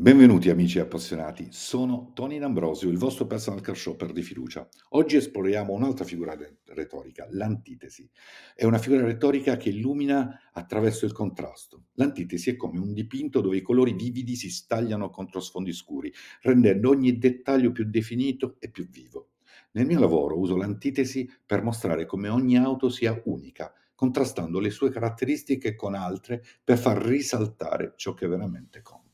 Benvenuti amici appassionati, sono Tony D'Ambrosio, il vostro personal car shopper di fiducia. Oggi esploriamo un'altra figura retorica, l'antitesi. È una figura retorica che illumina attraverso il contrasto. L'antitesi è come un dipinto dove i colori vividi si stagliano contro sfondi scuri, rendendo ogni dettaglio più definito e più vivo. Nel mio lavoro uso l'antitesi per mostrare come ogni auto sia unica, contrastando le sue caratteristiche con altre per far risaltare ciò che veramente conta.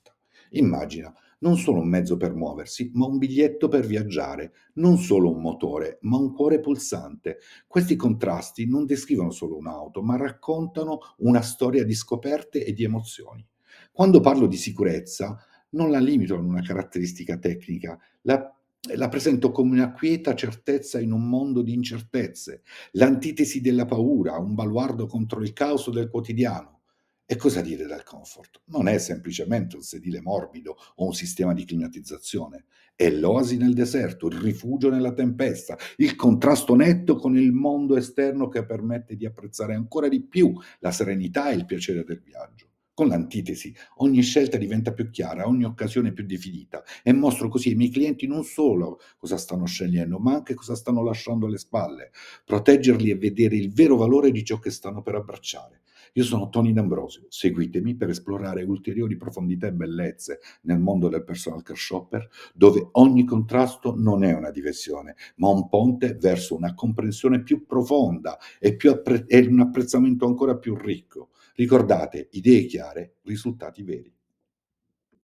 Immagina, non solo un mezzo per muoversi, ma un biglietto per viaggiare, non solo un motore, ma un cuore pulsante. Questi contrasti non descrivono solo un'auto, ma raccontano una storia di scoperte e di emozioni. Quando parlo di sicurezza, non la limito a una caratteristica tecnica, la la presento come una quieta certezza in un mondo di incertezze, l'antitesi della paura, un baluardo contro il caos del quotidiano. E cosa dire del comfort? Non è semplicemente un sedile morbido o un sistema di climatizzazione, è l'oasi nel deserto, il rifugio nella tempesta, il contrasto netto con il mondo esterno che permette di apprezzare ancora di più la serenità e il piacere del viaggio. Con l'antitesi ogni scelta diventa più chiara, ogni occasione più definita e mostro così ai miei clienti non solo cosa stanno scegliendo, ma anche cosa stanno lasciando alle spalle, proteggerli e vedere il vero valore di ciò che stanno per abbracciare. Io sono Tony D'Ambrosio, seguitemi per esplorare ulteriori profondità e bellezze nel mondo del personal car shopper, dove ogni contrasto non è una diversione, ma un ponte verso una comprensione più profonda e, più appre- e un apprezzamento ancora più ricco. Ricordate, idee chiare, risultati veri.